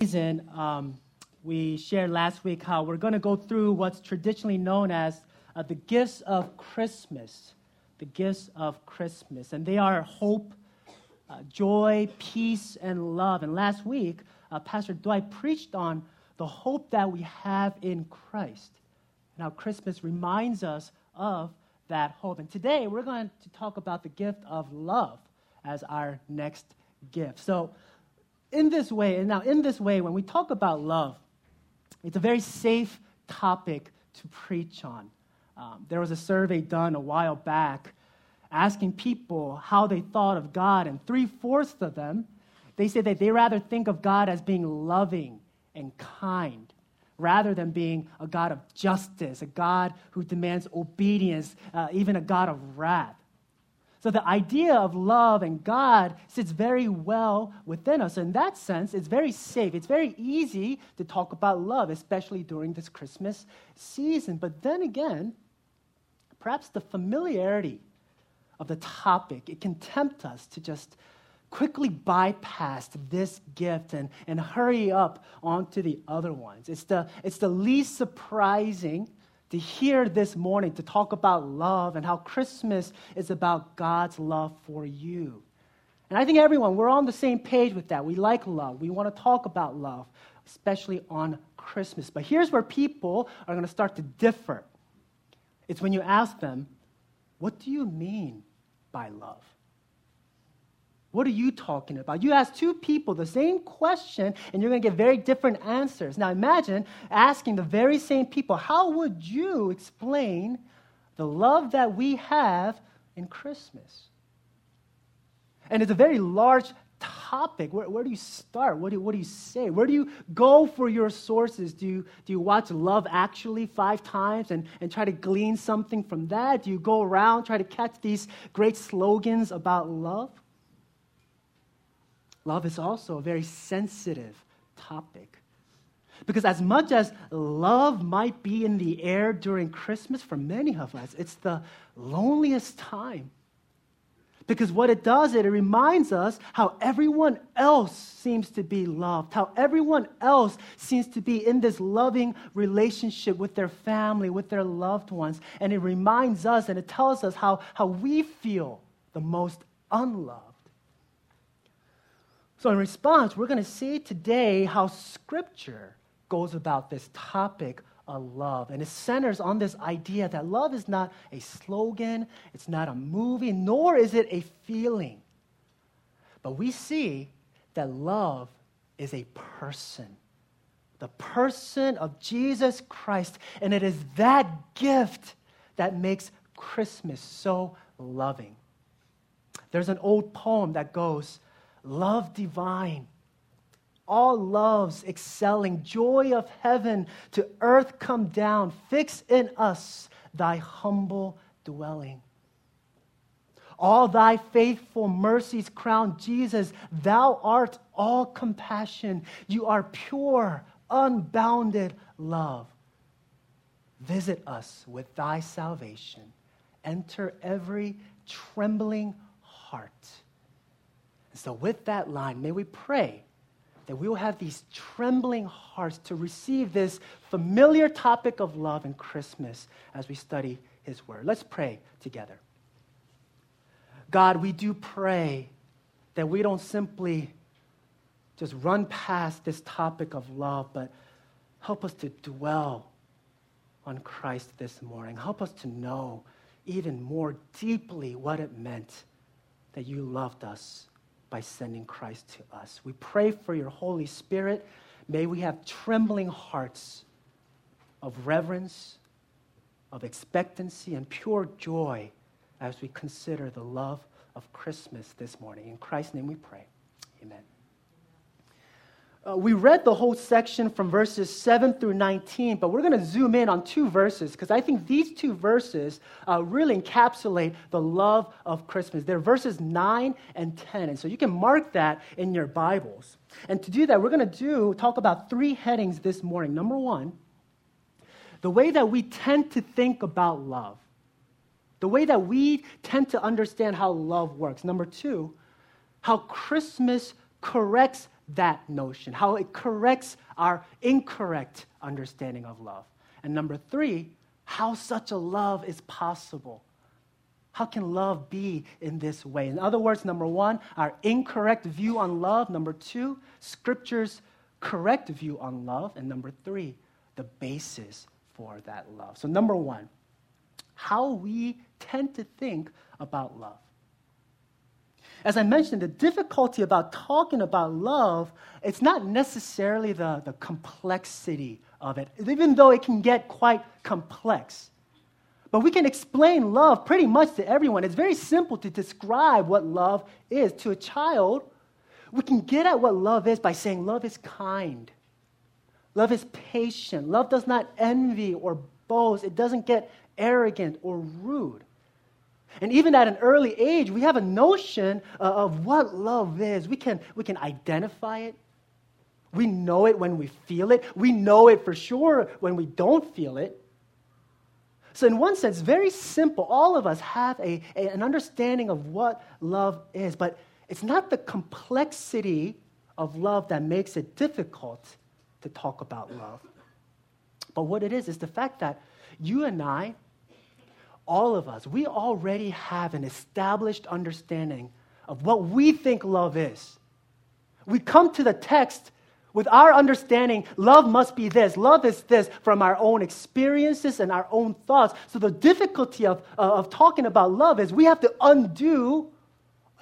reason, um, we shared last week how we're going to go through what's traditionally known as uh, the gifts of Christmas. The gifts of Christmas. And they are hope, uh, joy, peace, and love. And last week, uh, Pastor Dwight preached on the hope that we have in Christ. And how Christmas reminds us of that hope. And today, we're going to talk about the gift of love as our next gift. So, in this way, and now in this way, when we talk about love, it's a very safe topic to preach on. Um, there was a survey done a while back asking people how they thought of God, and three fourths of them, they said that they rather think of God as being loving and kind rather than being a God of justice, a God who demands obedience, uh, even a God of wrath. So the idea of love and God sits very well within us. In that sense, it's very safe. It's very easy to talk about love, especially during this Christmas season. But then again, perhaps the familiarity of the topic, it can tempt us to just quickly bypass this gift and, and hurry up onto the other ones. It's the, it's the least surprising to hear this morning to talk about love and how Christmas is about God's love for you. And I think everyone, we're on the same page with that. We like love. We want to talk about love, especially on Christmas. But here's where people are going to start to differ. It's when you ask them, What do you mean by love? What are you talking about? You ask two people the same question, and you're going to get very different answers. Now, imagine asking the very same people, how would you explain the love that we have in Christmas? And it's a very large topic. Where, where do you start? What do, what do you say? Where do you go for your sources? Do you, do you watch Love Actually five times and, and try to glean something from that? Do you go around, try to catch these great slogans about love? Love is also a very sensitive topic. Because as much as love might be in the air during Christmas, for many of us, it's the loneliest time. Because what it does, is it reminds us how everyone else seems to be loved, how everyone else seems to be in this loving relationship with their family, with their loved ones. And it reminds us and it tells us how, how we feel the most unloved. So, in response, we're going to see today how Scripture goes about this topic of love. And it centers on this idea that love is not a slogan, it's not a movie, nor is it a feeling. But we see that love is a person, the person of Jesus Christ. And it is that gift that makes Christmas so loving. There's an old poem that goes, love divine, all loves excelling, joy of heaven to earth come down, fix in us thy humble dwelling. All thy faithful mercies crown Jesus. Thou art all compassion. You are pure, unbounded love. Visit us with thy salvation. Enter every trembling heart. So, with that line, may we pray that we will have these trembling hearts to receive this familiar topic of love and Christmas as we study His Word. Let's pray together. God, we do pray that we don't simply just run past this topic of love, but help us to dwell on Christ this morning. Help us to know even more deeply what it meant that you loved us by sending Christ to us. We pray for your Holy Spirit. May we have trembling hearts of reverence, of expectancy, and pure joy as we consider the love of Christmas this morning. In Christ's name we pray. Amen. Uh, we read the whole section from verses 7 through 19, but we're going to zoom in on two verses because I think these two verses uh, really encapsulate the love of Christmas. They're verses 9 and 10. And so you can mark that in your Bibles. And to do that, we're going to do talk about three headings this morning. Number one, the way that we tend to think about love, the way that we tend to understand how love works. Number two, how Christmas corrects that notion, how it corrects our incorrect understanding of love. And number three, how such a love is possible. How can love be in this way? In other words, number one, our incorrect view on love. Number two, Scripture's correct view on love. And number three, the basis for that love. So, number one, how we tend to think about love. As I mentioned, the difficulty about talking about love, it's not necessarily the, the complexity of it, even though it can get quite complex. But we can explain love pretty much to everyone. It's very simple to describe what love is. To a child, we can get at what love is by saying love is kind, love is patient, love does not envy or boast, it doesn't get arrogant or rude. And even at an early age, we have a notion uh, of what love is. We can, we can identify it. We know it when we feel it. We know it for sure when we don't feel it. So, in one sense, very simple. All of us have a, a, an understanding of what love is, but it's not the complexity of love that makes it difficult to talk about love. But what it is, is the fact that you and I, all of us, we already have an established understanding of what we think love is. We come to the text with our understanding, love must be this, love is this from our own experiences and our own thoughts. So, the difficulty of, uh, of talking about love is we have to undo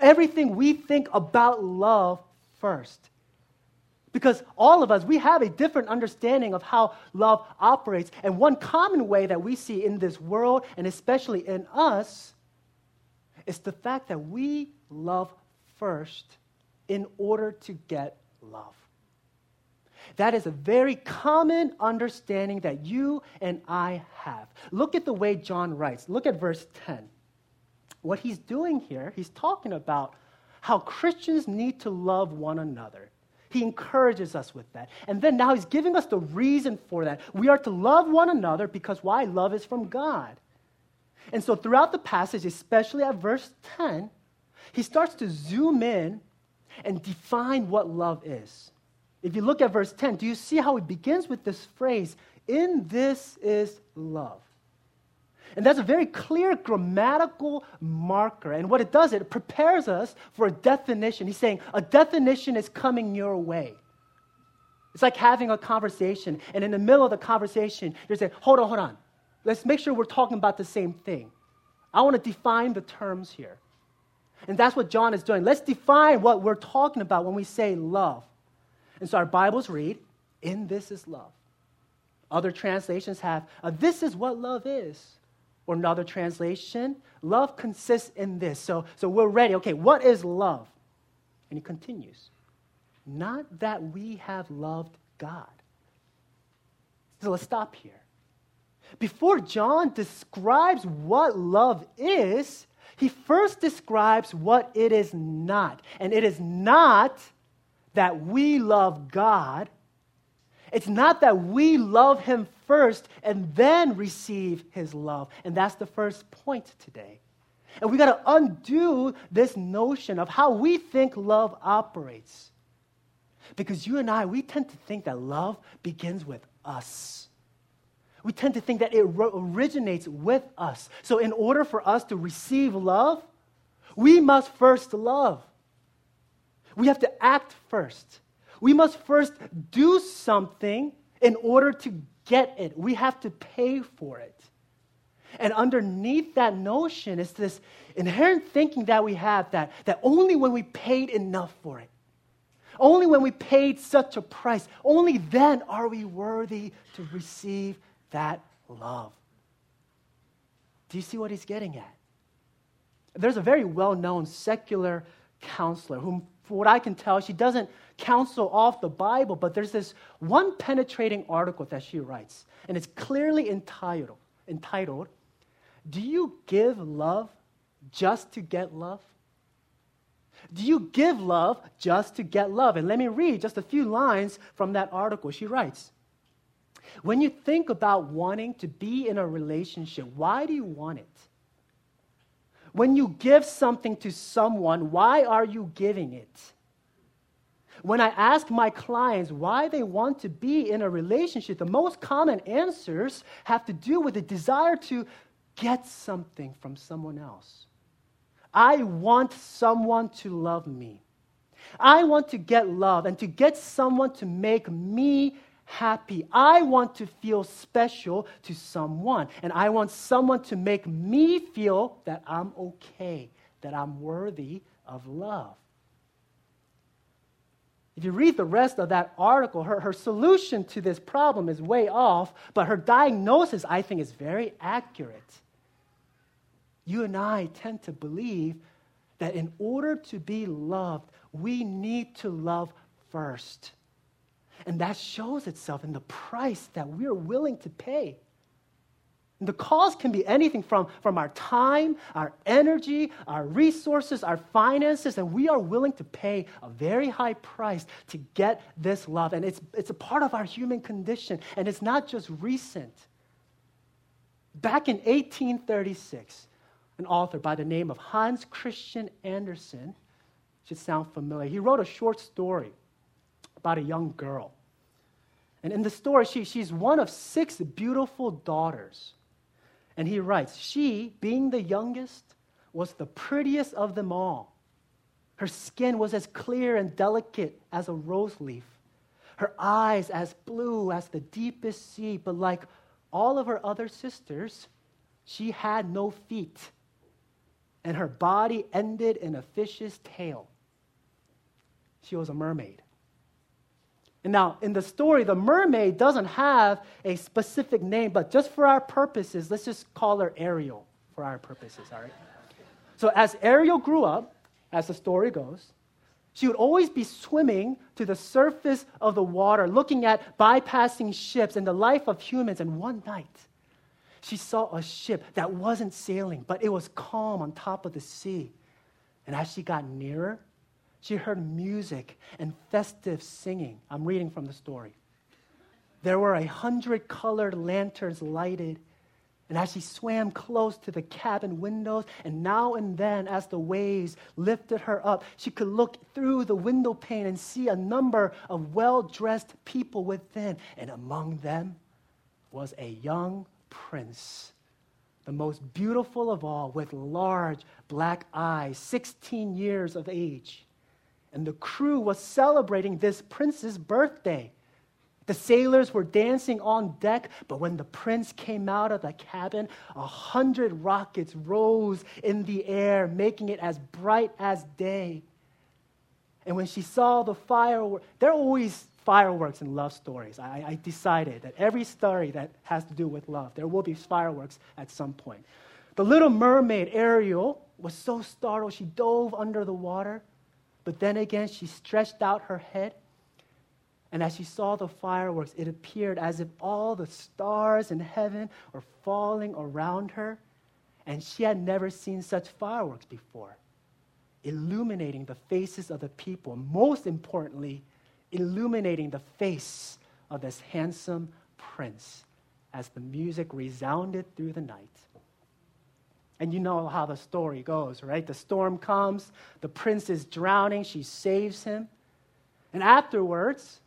everything we think about love first. Because all of us, we have a different understanding of how love operates. And one common way that we see in this world, and especially in us, is the fact that we love first in order to get love. That is a very common understanding that you and I have. Look at the way John writes. Look at verse 10. What he's doing here, he's talking about how Christians need to love one another. He encourages us with that. And then now he's giving us the reason for that. We are to love one another because why? Love is from God. And so throughout the passage, especially at verse 10, he starts to zoom in and define what love is. If you look at verse 10, do you see how it begins with this phrase, in this is love? And that's a very clear grammatical marker. And what it does, it prepares us for a definition. He's saying a definition is coming your way. It's like having a conversation, and in the middle of the conversation, you're saying, hold on, hold on. Let's make sure we're talking about the same thing. I want to define the terms here. And that's what John is doing. Let's define what we're talking about when we say love. And so our Bibles read, In this is love. Other translations have, uh, This is what love is. Or another translation, love consists in this. So, so we're ready. Okay, what is love? And he continues, Not that we have loved God. So let's stop here. Before John describes what love is, he first describes what it is not. And it is not that we love God. It's not that we love Him first and then receive His love. And that's the first point today. And we got to undo this notion of how we think love operates. Because you and I, we tend to think that love begins with us. We tend to think that it originates with us. So, in order for us to receive love, we must first love. We have to act first. We must first do something in order to get it. We have to pay for it. And underneath that notion is this inherent thinking that we have that, that only when we paid enough for it, only when we paid such a price, only then are we worthy to receive that love. Do you see what he's getting at? There's a very well known secular counselor whom what I can tell, she doesn't counsel off the Bible, but there's this one penetrating article that she writes, and it's clearly entitled, entitled Do You Give Love Just to Get Love? Do you give love just to get love? And let me read just a few lines from that article. She writes When you think about wanting to be in a relationship, why do you want it? When you give something to someone, why are you giving it? When I ask my clients why they want to be in a relationship, the most common answers have to do with the desire to get something from someone else. I want someone to love me. I want to get love and to get someone to make me happy. I want to feel special to someone. And I want someone to make me feel that I'm okay, that I'm worthy of love. If you read the rest of that article, her, her solution to this problem is way off, but her diagnosis, I think, is very accurate. You and I tend to believe that in order to be loved, we need to love first. And that shows itself in the price that we're willing to pay. The cost can be anything from, from our time, our energy, our resources, our finances, and we are willing to pay a very high price to get this love. And it's, it's a part of our human condition, and it's not just recent. Back in 1836, an author by the name of Hans Christian Andersen should sound familiar. He wrote a short story about a young girl. And in the story, she, she's one of six beautiful daughters. And he writes, She, being the youngest, was the prettiest of them all. Her skin was as clear and delicate as a rose leaf, her eyes as blue as the deepest sea. But like all of her other sisters, she had no feet, and her body ended in a fish's tail. She was a mermaid. And now, in the story, the mermaid doesn't have a specific name, but just for our purposes, let's just call her Ariel for our purposes, all right? So, as Ariel grew up, as the story goes, she would always be swimming to the surface of the water, looking at bypassing ships and the life of humans. And one night, she saw a ship that wasn't sailing, but it was calm on top of the sea. And as she got nearer, she heard music and festive singing. I'm reading from the story. There were a hundred colored lanterns lighted. And as she swam close to the cabin windows, and now and then, as the waves lifted her up, she could look through the window pane and see a number of well dressed people within. And among them was a young prince, the most beautiful of all, with large black eyes, 16 years of age and the crew was celebrating this prince's birthday. The sailors were dancing on deck, but when the prince came out of the cabin, a hundred rockets rose in the air, making it as bright as day. And when she saw the fireworks, there are always fireworks in love stories. I, I, decided that every story that has to do with love, there will be fireworks at some point. The little mermaid, Ariel, was so startled, she dove under the water. But then again, she stretched out her head, and as she saw the fireworks, it appeared as if all the stars in heaven were falling around her, and she had never seen such fireworks before, illuminating the faces of the people. Most importantly, illuminating the face of this handsome prince as the music resounded through the night. And you know how the story goes, right? The storm comes, the prince is drowning, she saves him. And afterwards,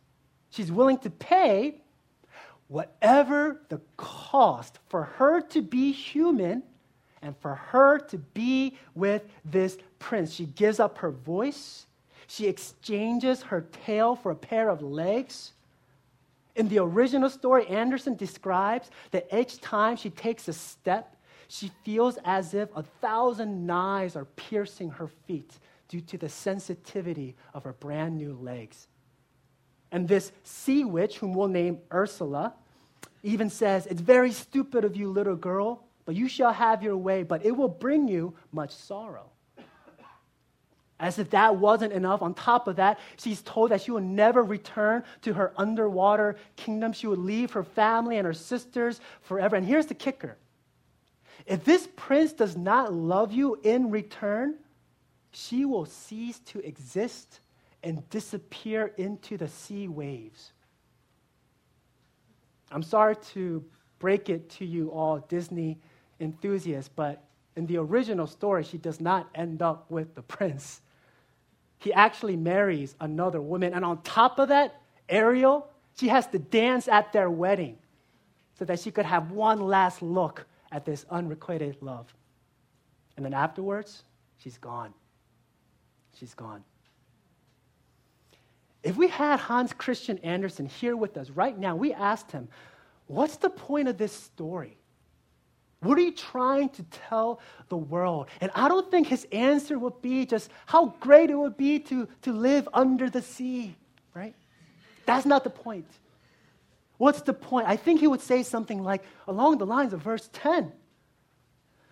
she's willing to pay whatever the cost for her to be human and for her to be with this prince. She gives up her voice, she exchanges her tail for a pair of legs. In the original story, Andersen describes that each time she takes a step, she feels as if a thousand knives are piercing her feet due to the sensitivity of her brand new legs. And this sea witch, whom we'll name Ursula, even says, It's very stupid of you, little girl, but you shall have your way, but it will bring you much sorrow. As if that wasn't enough, on top of that, she's told that she will never return to her underwater kingdom. She will leave her family and her sisters forever. And here's the kicker if this prince does not love you in return, she will cease to exist and disappear into the sea waves. I'm sorry to break it to you all, Disney enthusiasts, but in the original story, she does not end up with the prince. he actually marries another woman. And on top of that, Ariel, she has to dance at their wedding so that she could have one last look at this unrequited love. And then afterwards, she's gone. She's gone. If we had Hans Christian Andersen here with us right now, we asked him, What's the point of this story? What are you trying to tell the world? And I don't think his answer would be just how great it would be to, to live under the sea, right? That's not the point. What's the point? I think he would say something like along the lines of verse 10.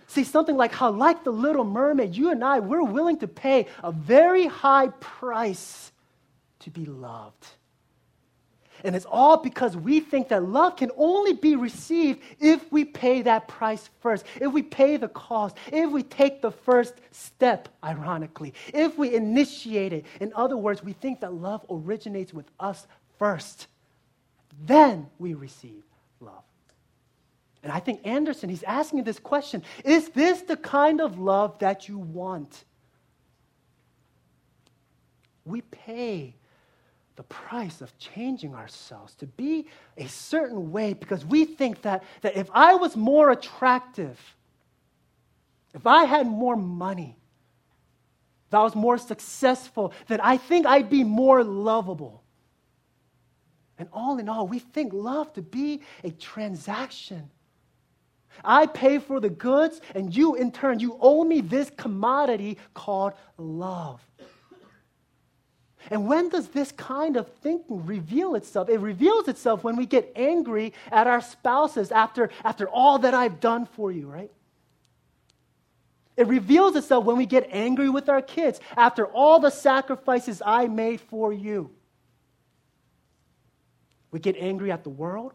See, something like how, like the little mermaid, you and I, we're willing to pay a very high price to be loved. And it's all because we think that love can only be received if we pay that price first, if we pay the cost, if we take the first step, ironically, if we initiate it. In other words, we think that love originates with us first. Then we receive love. And I think Andersen, he's asking this question Is this the kind of love that you want? We pay the price of changing ourselves to be a certain way because we think that, that if I was more attractive, if I had more money, if I was more successful, then I think I'd be more lovable. And all in all, we think love to be a transaction. I pay for the goods, and you, in turn, you owe me this commodity called love. And when does this kind of thinking reveal itself? It reveals itself when we get angry at our spouses after, after all that I've done for you, right? It reveals itself when we get angry with our kids after all the sacrifices I made for you. We get angry at the world,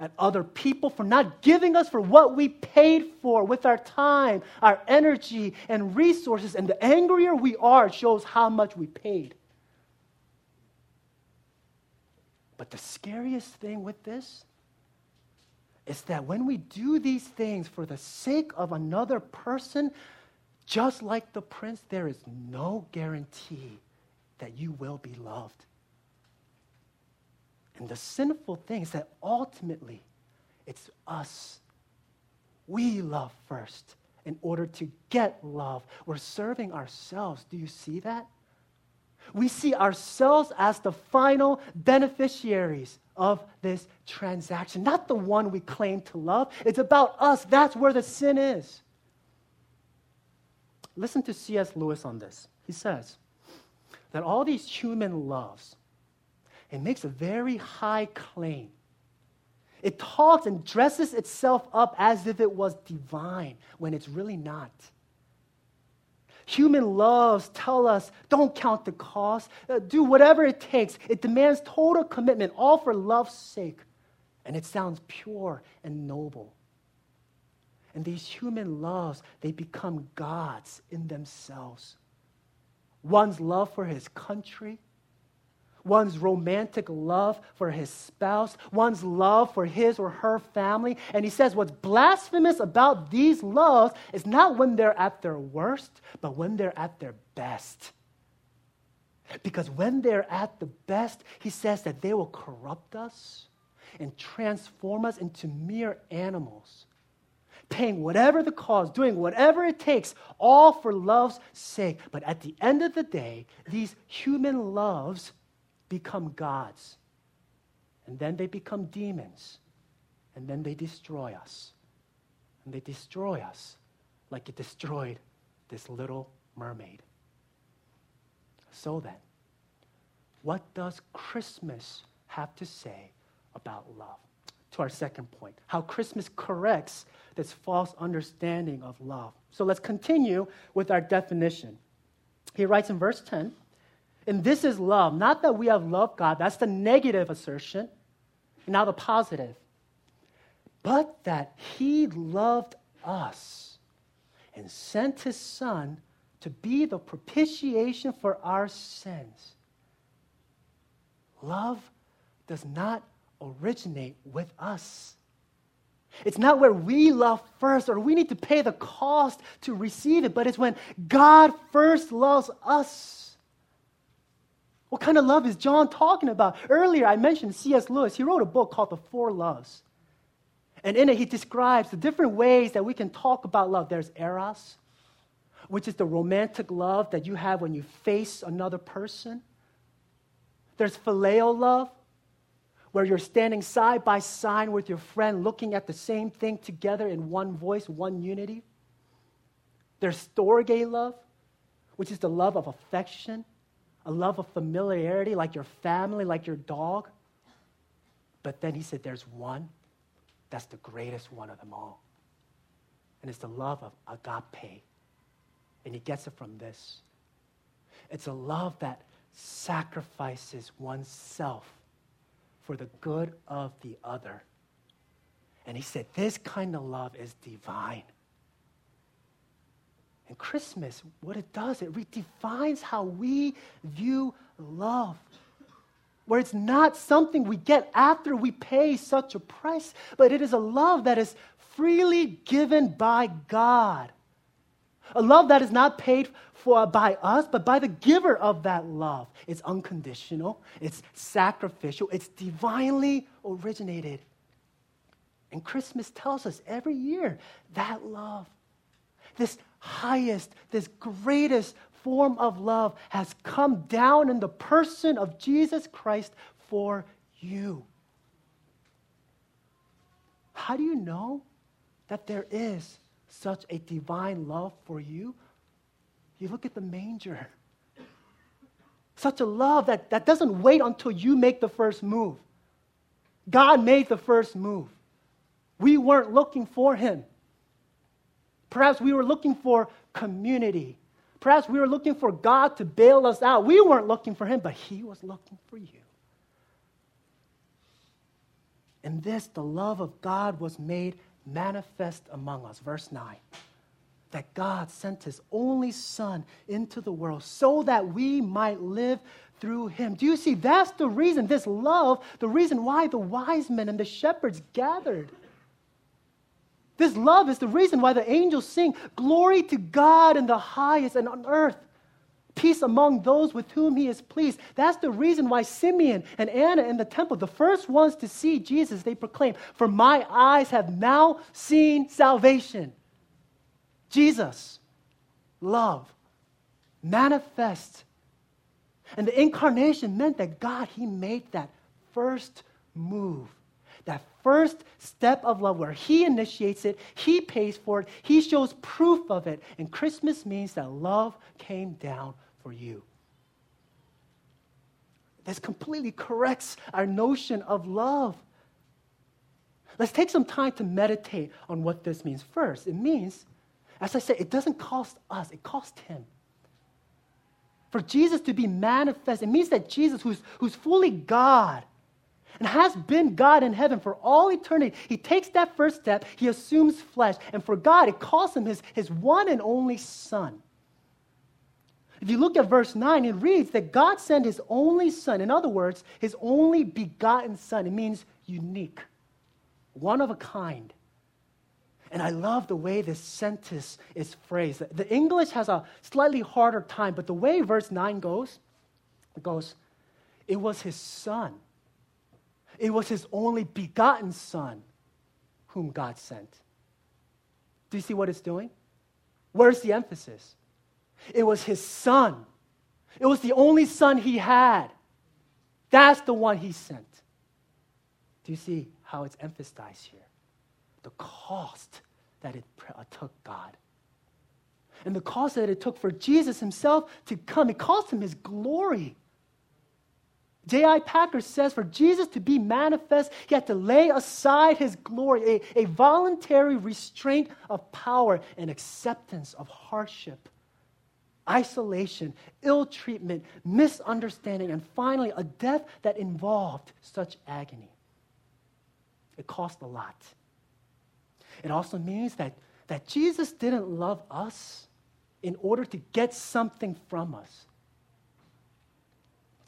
at other people for not giving us for what we paid for with our time, our energy, and resources. And the angrier we are, shows how much we paid. But the scariest thing with this is that when we do these things for the sake of another person, just like the prince, there is no guarantee that you will be loved. And the sinful thing is that ultimately it's us. We love first in order to get love. We're serving ourselves. Do you see that? We see ourselves as the final beneficiaries of this transaction, not the one we claim to love. It's about us. That's where the sin is. Listen to C.S. Lewis on this. He says that all these human loves, it makes a very high claim. It talks and dresses itself up as if it was divine when it's really not. Human loves tell us don't count the cost, uh, do whatever it takes. It demands total commitment, all for love's sake. And it sounds pure and noble. And these human loves, they become gods in themselves. One's love for his country, one's romantic love for his spouse, one's love for his or her family. And he says what's blasphemous about these loves is not when they're at their worst, but when they're at their best. Because when they're at the best, he says that they will corrupt us and transform us into mere animals, paying whatever the cost, doing whatever it takes, all for love's sake. But at the end of the day, these human loves become gods. And then they become demons. And then they destroy us. And they destroy us like it destroyed this little mermaid. So then, what does Christmas have to say about love? To our second point, how Christmas corrects this false understanding of love. So let's continue with our definition. He writes in verse 10 and this is love. Not that we have loved God, that's the negative assertion. Now the positive. But that He loved us and sent His Son to be the propitiation for our sins. Love does not originate with us. It's not where we love first or we need to pay the cost to receive it, but it's when God first loves us What kind of love is John talking about? Earlier, I mentioned C.S. Lewis. He wrote a book called The Four Loves. And in it, he describes the different ways that we can talk about love. There's eros, which is the romantic love that you have when you face another person. There's phileo love, where you're standing side by side with your friend, looking at the same thing together in one voice, one unity. There's storge love, which is the love of affection, a love of familiarity, like your family, like your dog. But then he said, there's one that's the greatest one of them all. And it's the love of agape. And he gets it from this it's a love that sacrifices oneself for the good of the other. And he said, This kind of love is divine. And Christmas, what it does, it redefines how we view love. Where it's not something we get after we pay such a price, but it is a love that is freely given by God. A love that is not paid for by us, but by the giver of that love. It's unconditional, it's sacrificial, it's divinely originated. And Christmas tells us every year that love, this highest, this greatest form of love has come down in the person of Jesus Christ for you. How do you know that there is such a divine love for you? You look at the manger. Such a love that, that doesn't wait until you make the first move. God made the first move. We weren't looking for him. Perhaps we were looking for community. Perhaps we were looking for God to bail us out. We weren't looking for him, but he was looking for you. In this, the love of God was made manifest among us. Verse 9 that God sent his only Son into the world so that we might live through him. Do you see? That's the reason, this love, the reason why the wise men and the shepherds gathered. This love is the reason why the angels sing, Glory to God in the highest and on earth, peace among those with whom he is pleased. That's the reason why Simeon and Anna in the temple, the first ones to see Jesus, they proclaim, For my eyes have now seen salvation. Jesus, love, manifest. And the incarnation meant that God, He made that first move that first step of love where He initiates it, He pays for it, He shows proof of it. And Christmas means that love came down for you. This completely corrects our notion of love. Let's take some time to meditate on what this means. First, it means, as I said, it doesn't cost us, it cost Him. For Jesus to be manifest, it means that Jesus, who's, who's fully God, and has been God in heaven for all eternity. He takes that first step, he assumes flesh, and for God, it calls him his, his one and only Son. If you look at verse 9, it reads that God sent his only Son. In other words, his only begotten Son. It means unique, one of a kind. And I love the way this sentence is phrased. The English has a slightly harder time, but the way verse 9 goes, it goes, it was his son it was his only begotten son whom God sent. Do you see what it's doing? Where's the emphasis? It was his son. It was the only son he had. That's the one he sent. Do you see how it's emphasized here? The cost that it uh, took God. And the cost that it took for Jesus himself to come, it cost him his glory. J.I. Packer says for Jesus to be manifest, he had to lay aside his glory, a, a voluntary restraint of power and acceptance of hardship, isolation, ill treatment, misunderstanding, and finally a death that involved such agony. It cost a lot. It also means that, that Jesus didn't love us in order to get something from us.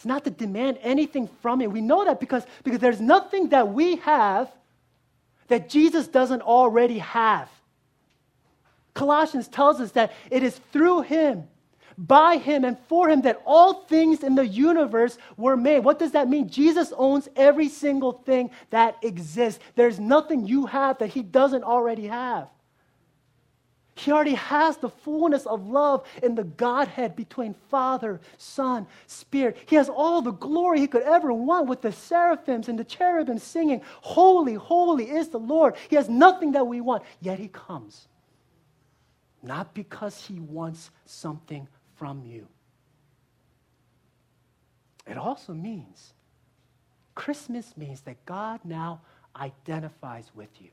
It's not to demand anything from Him. We know that because, because there's nothing that we have that Jesus doesn't already have. Colossians tells us that it is through Him, by him and for him that all things in the universe were made. What does that mean? Jesus owns every single thing that exists. There's nothing you have that he doesn't already have. He already has the fullness of love in the Godhead between Father, Son, Spirit. He has all the glory he could ever want with the seraphims and the cherubim singing, Holy, holy is the Lord. He has nothing that we want, yet he comes. Not because he wants something from you. It also means, Christmas means that God now identifies with you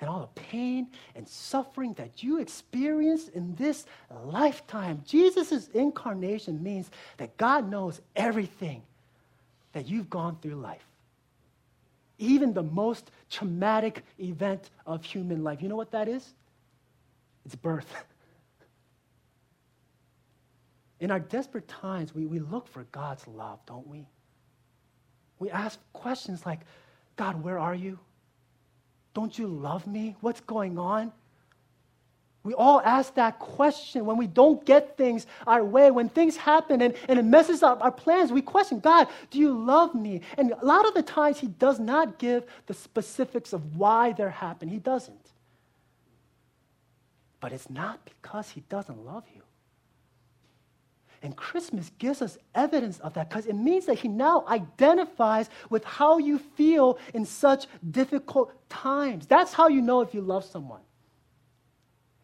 and all the pain and suffering that you experience in this lifetime. Jesus' incarnation means that God knows everything that you've gone through life. Even the most traumatic event of human life. You know what that is? It's birth. In our desperate times, we, we look for God's love, don't we? We ask questions like, God, where are you? Don't you love me? What's going on? We all ask that question when we don't get things our way, when things happen and, and it messes up our plans. We question, God, do you love me? And a lot of the times, He does not give the specifics of why they're happening. He doesn't. But it's not because He doesn't love you. And Christmas gives us evidence of that because it means that He now identifies with how you feel in such difficult times. That's how you know if you love someone.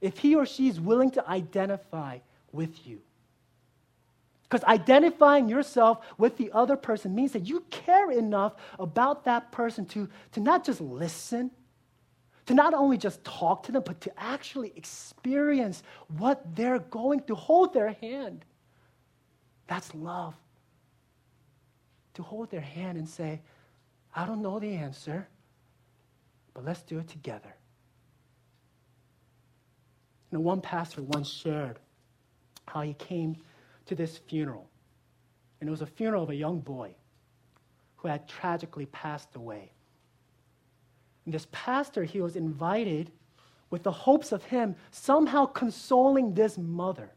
If he or she is willing to identify with you. Because identifying yourself with the other person means that you care enough about that person to, to not just listen, to not only just talk to them, but to actually experience what they're going through, hold their hand. That's love. To hold their hand and say, I don't know the answer, but let's do it together. You know, one pastor once shared how he came to this funeral. And it was a funeral of a young boy who had tragically passed away. And this pastor, he was invited with the hopes of him somehow consoling this mother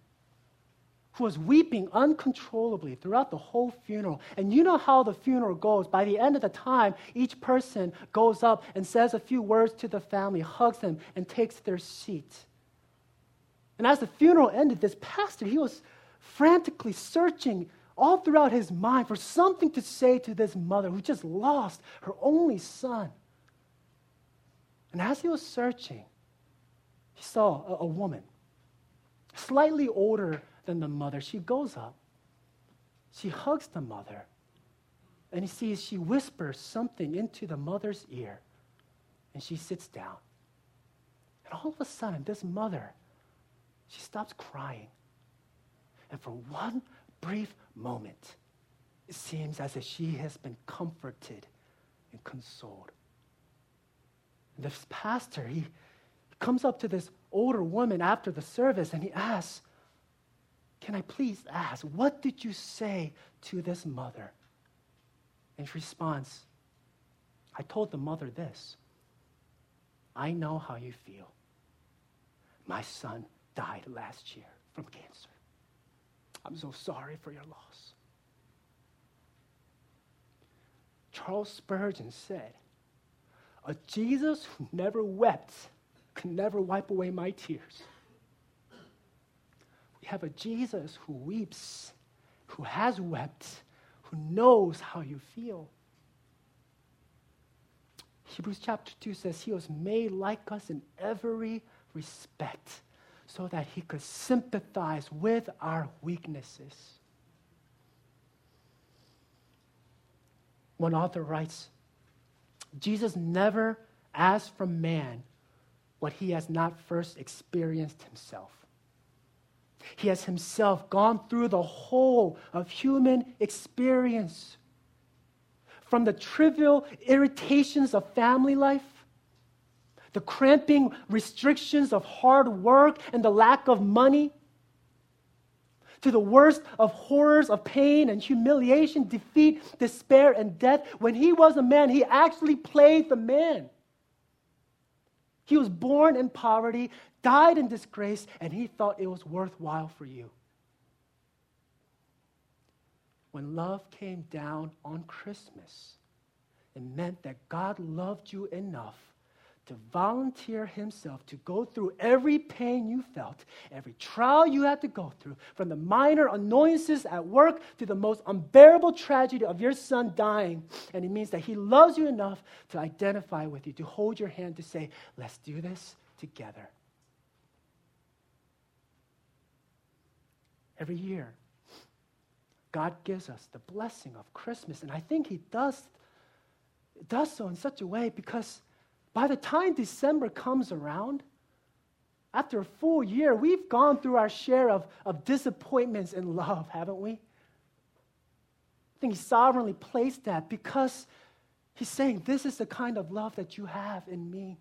who was weeping uncontrollably throughout the whole funeral. And you know how the funeral goes. By the end of the time, each person goes up and says a few words to the family, hugs them, and takes their seat. And as the funeral ended, this pastor, he was frantically searching all throughout his mind for something to say to this mother who just lost her only son. And as he was searching, he saw a, a woman, slightly older than the mother. She goes up, she hugs the mother, and he sees she whispers something into the mother's ear, and she sits down. And all of a sudden, this mother, she stops crying. And for one brief moment, it seems as if she has been comforted and consoled. And this pastor, he comes up to this older woman after the service and he asks, can I please ask, what did you say to this mother? And she responds, I told the mother this I know how you feel. My son died last year from cancer. I'm so sorry for your loss. Charles Spurgeon said, A Jesus who never wept can never wipe away my tears. We have a Jesus who weeps, who has wept, who knows how you feel. Hebrews chapter 2 says he was made like us in every respect so that he could sympathize with our weaknesses. One author writes Jesus never asked from man what he has not first experienced himself. He has himself gone through the whole of human experience. From the trivial irritations of family life, the cramping restrictions of hard work and the lack of money, to the worst of horrors of pain and humiliation, defeat, despair, and death. When he was a man, he actually played the man. He was born in poverty, died in disgrace, and he thought it was worthwhile for you. When love came down on Christmas, it meant that God loved you enough to volunteer himself to go through every pain you felt, every trial you had to go through, from the minor annoyances at work to the most unbearable tragedy of your son dying. And it means that he loves you enough to identify with you, to hold your hand, to say, let's do this together. Every year, God gives us the blessing of Christmas. And I think He does, does so in such a way because by the time December comes around, after a full year, we've gone through our share of, of disappointments in love, haven't we? I think He sovereignly placed that because He's saying, This is the kind of love that you have in me.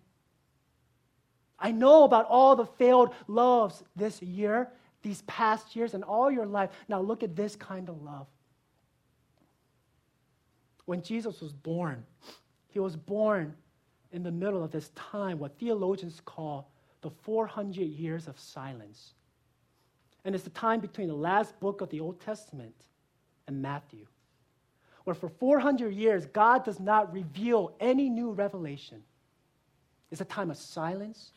I know about all the failed loves this year, these past years, and all your life. Now look at this kind of love. When Jesus was born, he was born in the middle of this time, what theologians call the 400 years of silence. And it's the time between the last book of the Old Testament and Matthew, where for 400 years, God does not reveal any new revelation. It's a time of silence,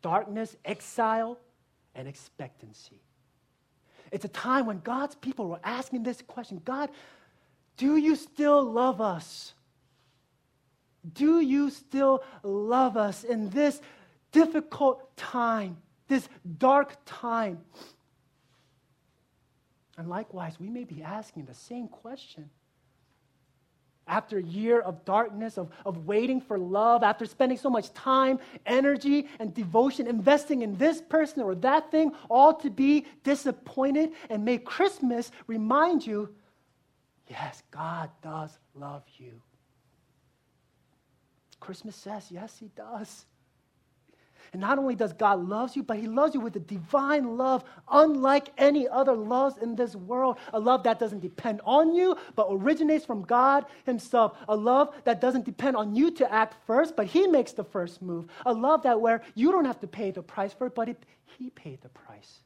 darkness, exile, and expectancy. It's a time when God's people were asking this question God, do you still love us? Do you still love us in this difficult time, this dark time? And likewise, we may be asking the same question. After a year of darkness, of, of waiting for love, after spending so much time, energy, and devotion investing in this person or that thing, all to be disappointed, and may Christmas remind you yes, God does love you. Christmas says, yes, He does. And not only does God love you, but He loves you with a divine love, unlike any other loves in this world. A love that doesn't depend on you, but originates from God Himself. A love that doesn't depend on you to act first, but He makes the first move. A love that where you don't have to pay the price for it, but it, He paid the price.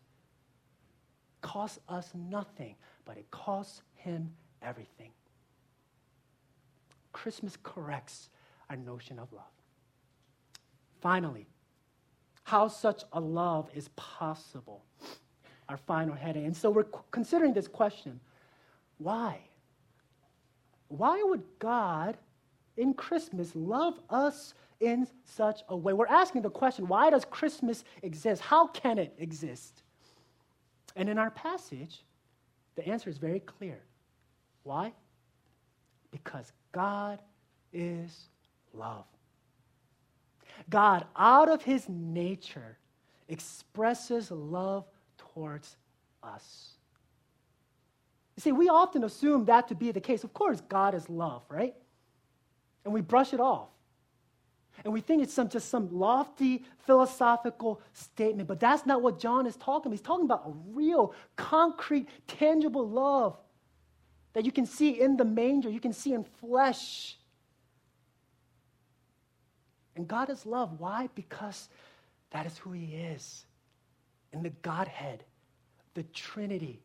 Costs us nothing, but it costs Him everything. Christmas corrects our notion of love. Finally, how such a love is possible. Our final heading. And so we're considering this question why? Why would God in Christmas love us in such a way? We're asking the question why does Christmas exist? How can it exist? And in our passage, the answer is very clear. Why? Because God is love. God, out of his nature, expresses love towards us. You see, we often assume that to be the case. Of course, God is love, right? And we brush it off. And we think it's some, just some lofty philosophical statement, but that's not what John is talking about. He's talking about a real, concrete, tangible love that you can see in the manger, you can see in flesh. And God is love. Why? Because that is who He is. In the Godhead, the Trinity,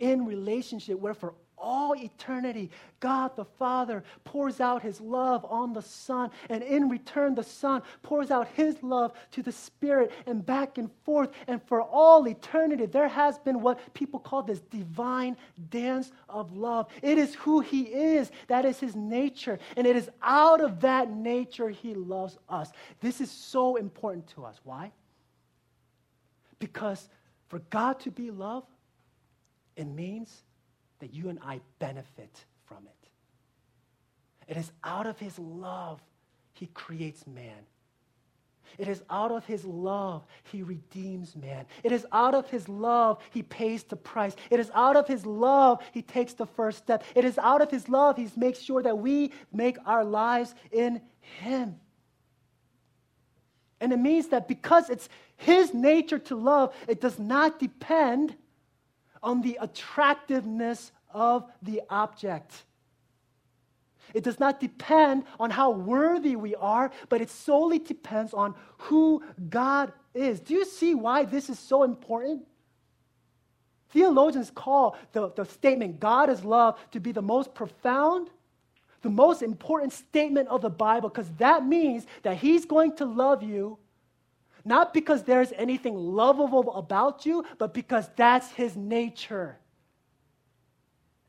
in relationship, where for all eternity, God the Father pours out his love on the Son, and in return, the Son pours out his love to the Spirit, and back and forth. And for all eternity, there has been what people call this divine dance of love. It is who he is, that is his nature, and it is out of that nature he loves us. This is so important to us. Why? Because for God to be love, it means that you and I benefit from it. It is out of his love he creates man. It is out of his love he redeems man. It is out of his love he pays the price. It is out of his love he takes the first step. It is out of his love he makes sure that we make our lives in him. And it means that because it's his nature to love, it does not depend on the attractiveness of the object. It does not depend on how worthy we are, but it solely depends on who God is. Do you see why this is so important? Theologians call the, the statement, God is love, to be the most profound, the most important statement of the Bible, because that means that He's going to love you not because there's anything lovable about you, but because that's His nature.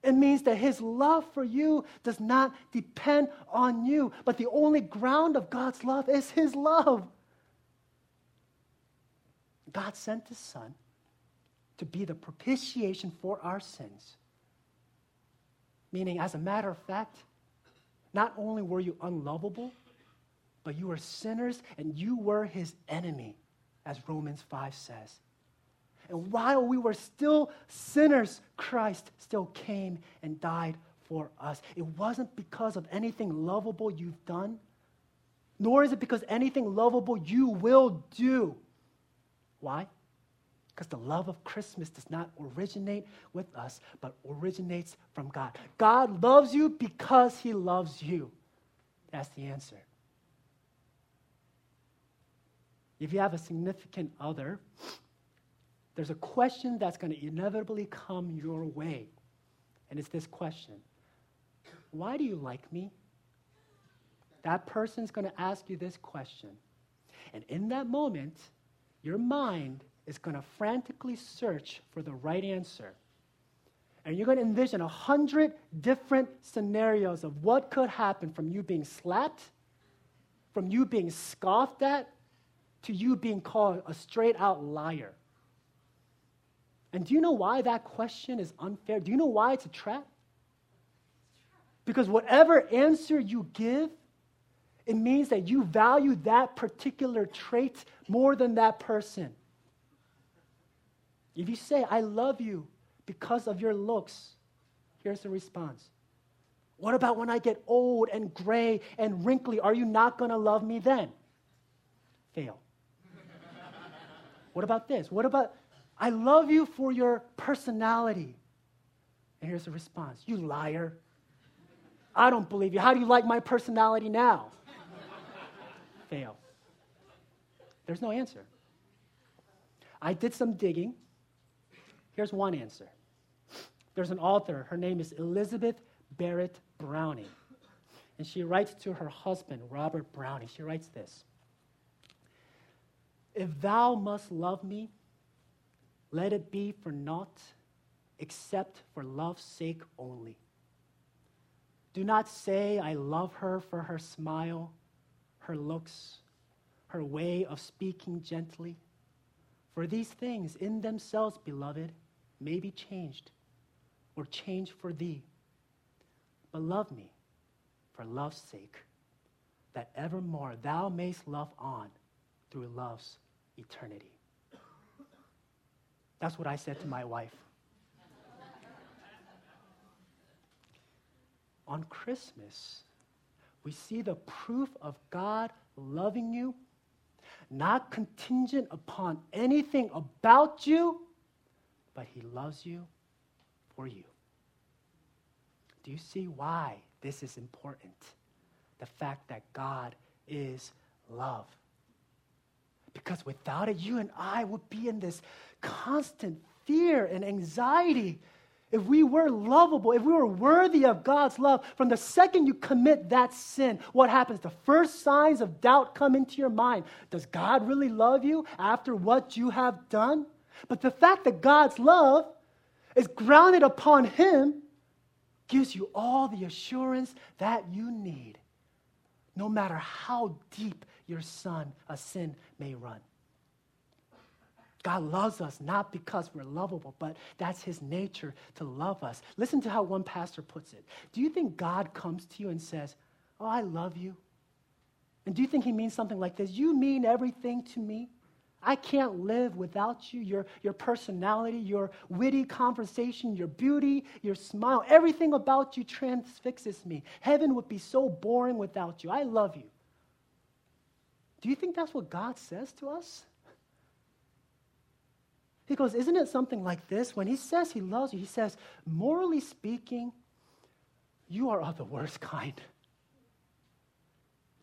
It means that His love for you does not depend on you, but the only ground of God's love is His love. God sent His Son to be the propitiation for our sins. Meaning, as a matter of fact, not only were you unlovable, but you were sinners and you were his enemy, as Romans 5 says. And while we were still sinners, Christ still came and died for us. It wasn't because of anything lovable you've done, nor is it because anything lovable you will do. Why? Because the love of Christmas does not originate with us, but originates from God. God loves you because he loves you. That's the answer. If you have a significant other, there's a question that's going to inevitably come your way. And it's this question Why do you like me? That person's going to ask you this question. And in that moment, your mind is going to frantically search for the right answer. And you're going to envision a hundred different scenarios of what could happen from you being slapped, from you being scoffed at, to you being called a straight out liar. And do you know why that question is unfair? Do you know why it's a trap? Because whatever answer you give, it means that you value that particular trait more than that person. If you say, I love you because of your looks, here's the response. What about when I get old and gray and wrinkly? Are you not going to love me then? Fail. What about this? What about, I love you for your personality? And here's the response You liar. I don't believe you. How do you like my personality now? Fail. There's no answer. I did some digging Here's one answer. There's an author, her name is Elizabeth Barrett Browning. And she writes to her husband, Robert Browning. She writes this If thou must love me, let it be for naught except for love's sake only. Do not say, I love her for her smile, her looks, her way of speaking gently. For these things in themselves, beloved, may be changed or changed for thee. But love me for love's sake, that evermore thou mayst love on through love's eternity. That's what I said to my wife. On Christmas, we see the proof of God loving you, not contingent upon anything about you but He loves you for you. Do you see why this is important? The fact that God is love. Because without it, you and I would be in this constant fear and anxiety. If we were lovable, if we were worthy of God's love, from the second you commit that sin, what happens? The first signs of doubt come into your mind. Does God really love you after what you have done? But the fact that God's love is grounded upon Him gives you all the assurance that you need, no matter how deep your son, a sin may run. God loves us not because we're lovable, but that's his nature to love us. Listen to how one pastor puts it. Do you think God comes to you and says, Oh, I love you? And do you think he means something like this? You mean everything to me? I can't live without you. Your, your personality, your witty conversation, your beauty, your smile, everything about you transfixes me. Heaven would be so boring without you. I love you. Do you think that's what God says to us? He goes, Isn't it something like this? When he says he loves you, he says, morally speaking, you are of the worst kind.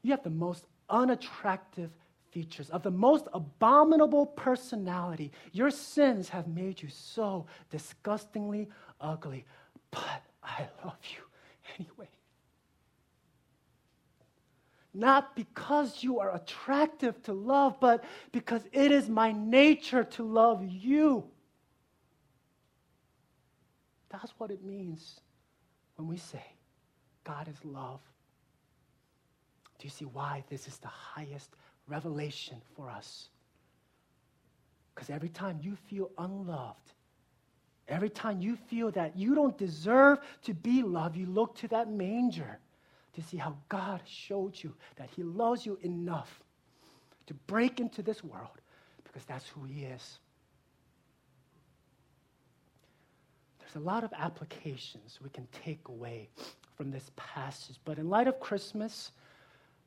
You have the most unattractive features, of the most abominable personality. Your sins have made you so disgustingly ugly, but I love you anyway. Not because you are attractive to love, but because it is my nature to love you. That's what it means when we say God is love. Do you see why this is the highest revelation for us? Because every time you feel unloved, every time you feel that you don't deserve to be loved, you look to that manger to see how God showed you that He loves you enough to break into this world because that's who He is. There's a lot of applications we can take away from this passage, but in light of Christmas,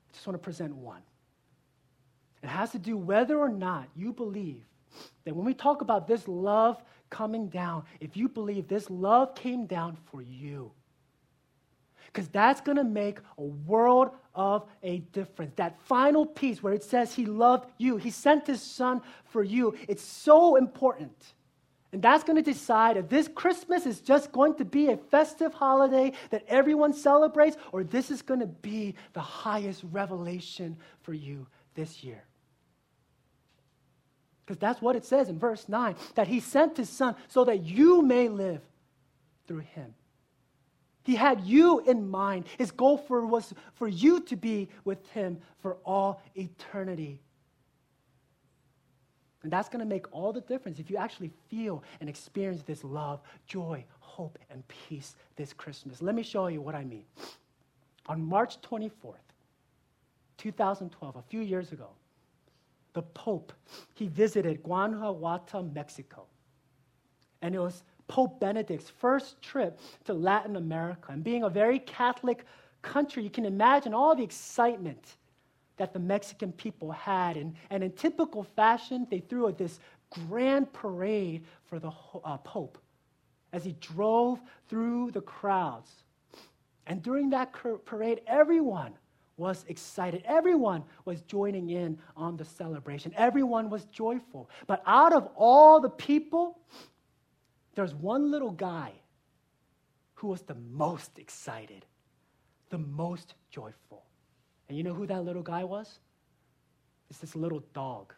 I just want to present one. It has to do whether or not you believe that when we talk about this love coming down, if you believe this love came down for you, because that's going to make a world of a difference. That final piece where it says he loved you, he sent his son for you, it's so important. And that's going to decide if this Christmas is just going to be a festive holiday that everyone celebrates, or this is going to be the highest revelation for you this year. Because that's what it says in verse 9 that he sent his son so that you may live through him. He had you in mind. His goal for was for you to be with him for all eternity. And that's going to make all the difference if you actually feel and experience this love, joy, hope, and peace this Christmas. Let me show you what I mean. On March 24th, 2012, a few years ago, the Pope, he visited Guanajuato, Mexico. And it was Pope Benedict's first trip to Latin America. And being a very Catholic country, you can imagine all the excitement that the Mexican people had. And, and in typical fashion, they threw this grand parade for the uh, Pope as he drove through the crowds. And during that parade, everyone was excited. Everyone was joining in on the celebration. Everyone was joyful. But out of all the people, there's one little guy who was the most excited, the most joyful. And you know who that little guy was? It's this little dog.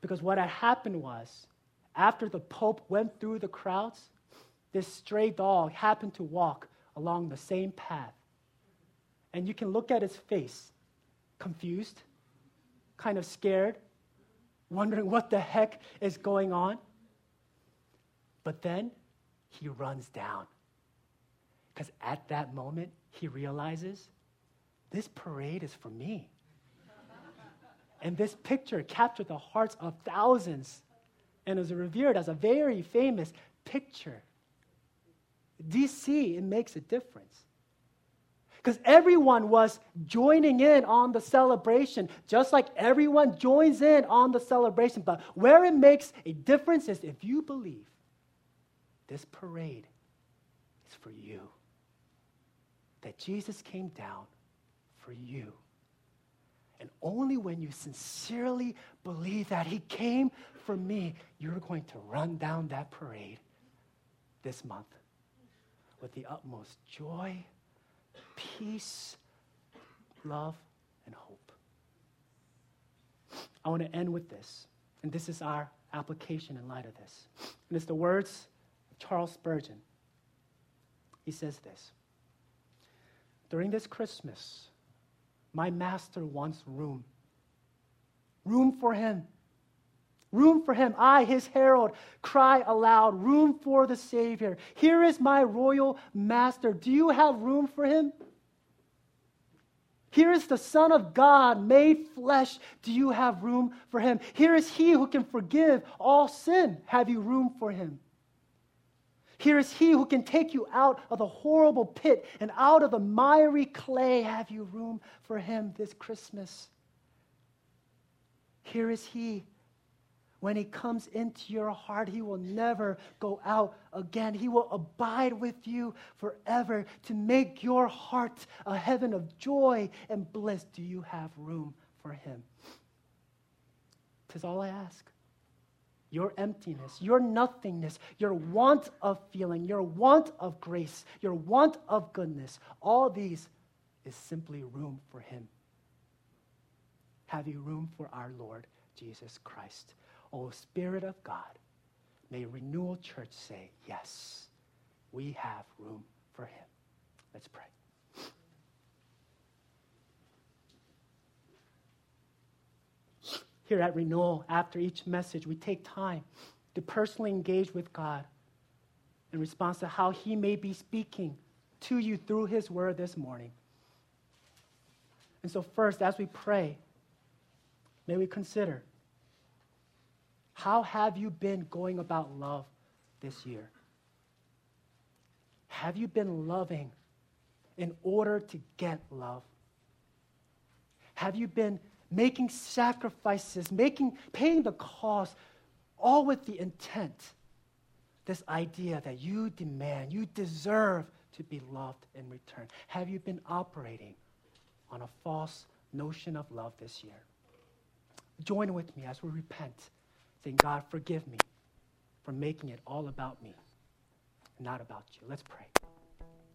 Because what had happened was, after the Pope went through the crowds, this stray dog happened to walk along the same path. And you can look at his face, confused, kind of scared, wondering what the heck is going on. But then he runs down. Because at that moment, he realizes this parade is for me. and this picture captured the hearts of thousands and is revered as a very famous picture. DC, it makes a difference. Because everyone was joining in on the celebration, just like everyone joins in on the celebration. But where it makes a difference is if you believe this parade is for you, that Jesus came down for you. And only when you sincerely believe that He came for me, you're going to run down that parade this month with the utmost joy, peace, love, and hope. I want to end with this, and this is our application in light of this. And it's the words of Charles Spurgeon. He says this During this Christmas, my master wants room. Room for him. Room for him. I, his herald, cry aloud, room for the Savior. Here is my royal master. Do you have room for him? Here is the Son of God made flesh. Do you have room for him? Here is he who can forgive all sin. Have you room for him? Here is he who can take you out of the horrible pit and out of the miry clay. Have you room for him this Christmas? Here is he. When He comes into your heart, He will never go out again. He will abide with you forever to make your heart a heaven of joy and bliss. Do you have room for Him? Tis all I ask. Your emptiness, your nothingness, your want of feeling, your want of grace, your want of goodness, all these is simply room for Him. Have you room for our Lord Jesus Christ? O Spirit of God, may Renewal Church say, Yes, we have room for Him. Let's pray. Here at Renewal, after each message, we take time to personally engage with God in response to how He may be speaking to you through His Word this morning. And so, first, as we pray, may we consider how have you been going about love this year? Have you been loving in order to get love? Have you been making sacrifices, making paying the cost, all with the intent, this idea that you demand, you deserve to be loved in return? Have you been operating on a false notion of love this year? Join with me as we repent, saying, God, forgive me for making it all about me, not about you. Let's pray.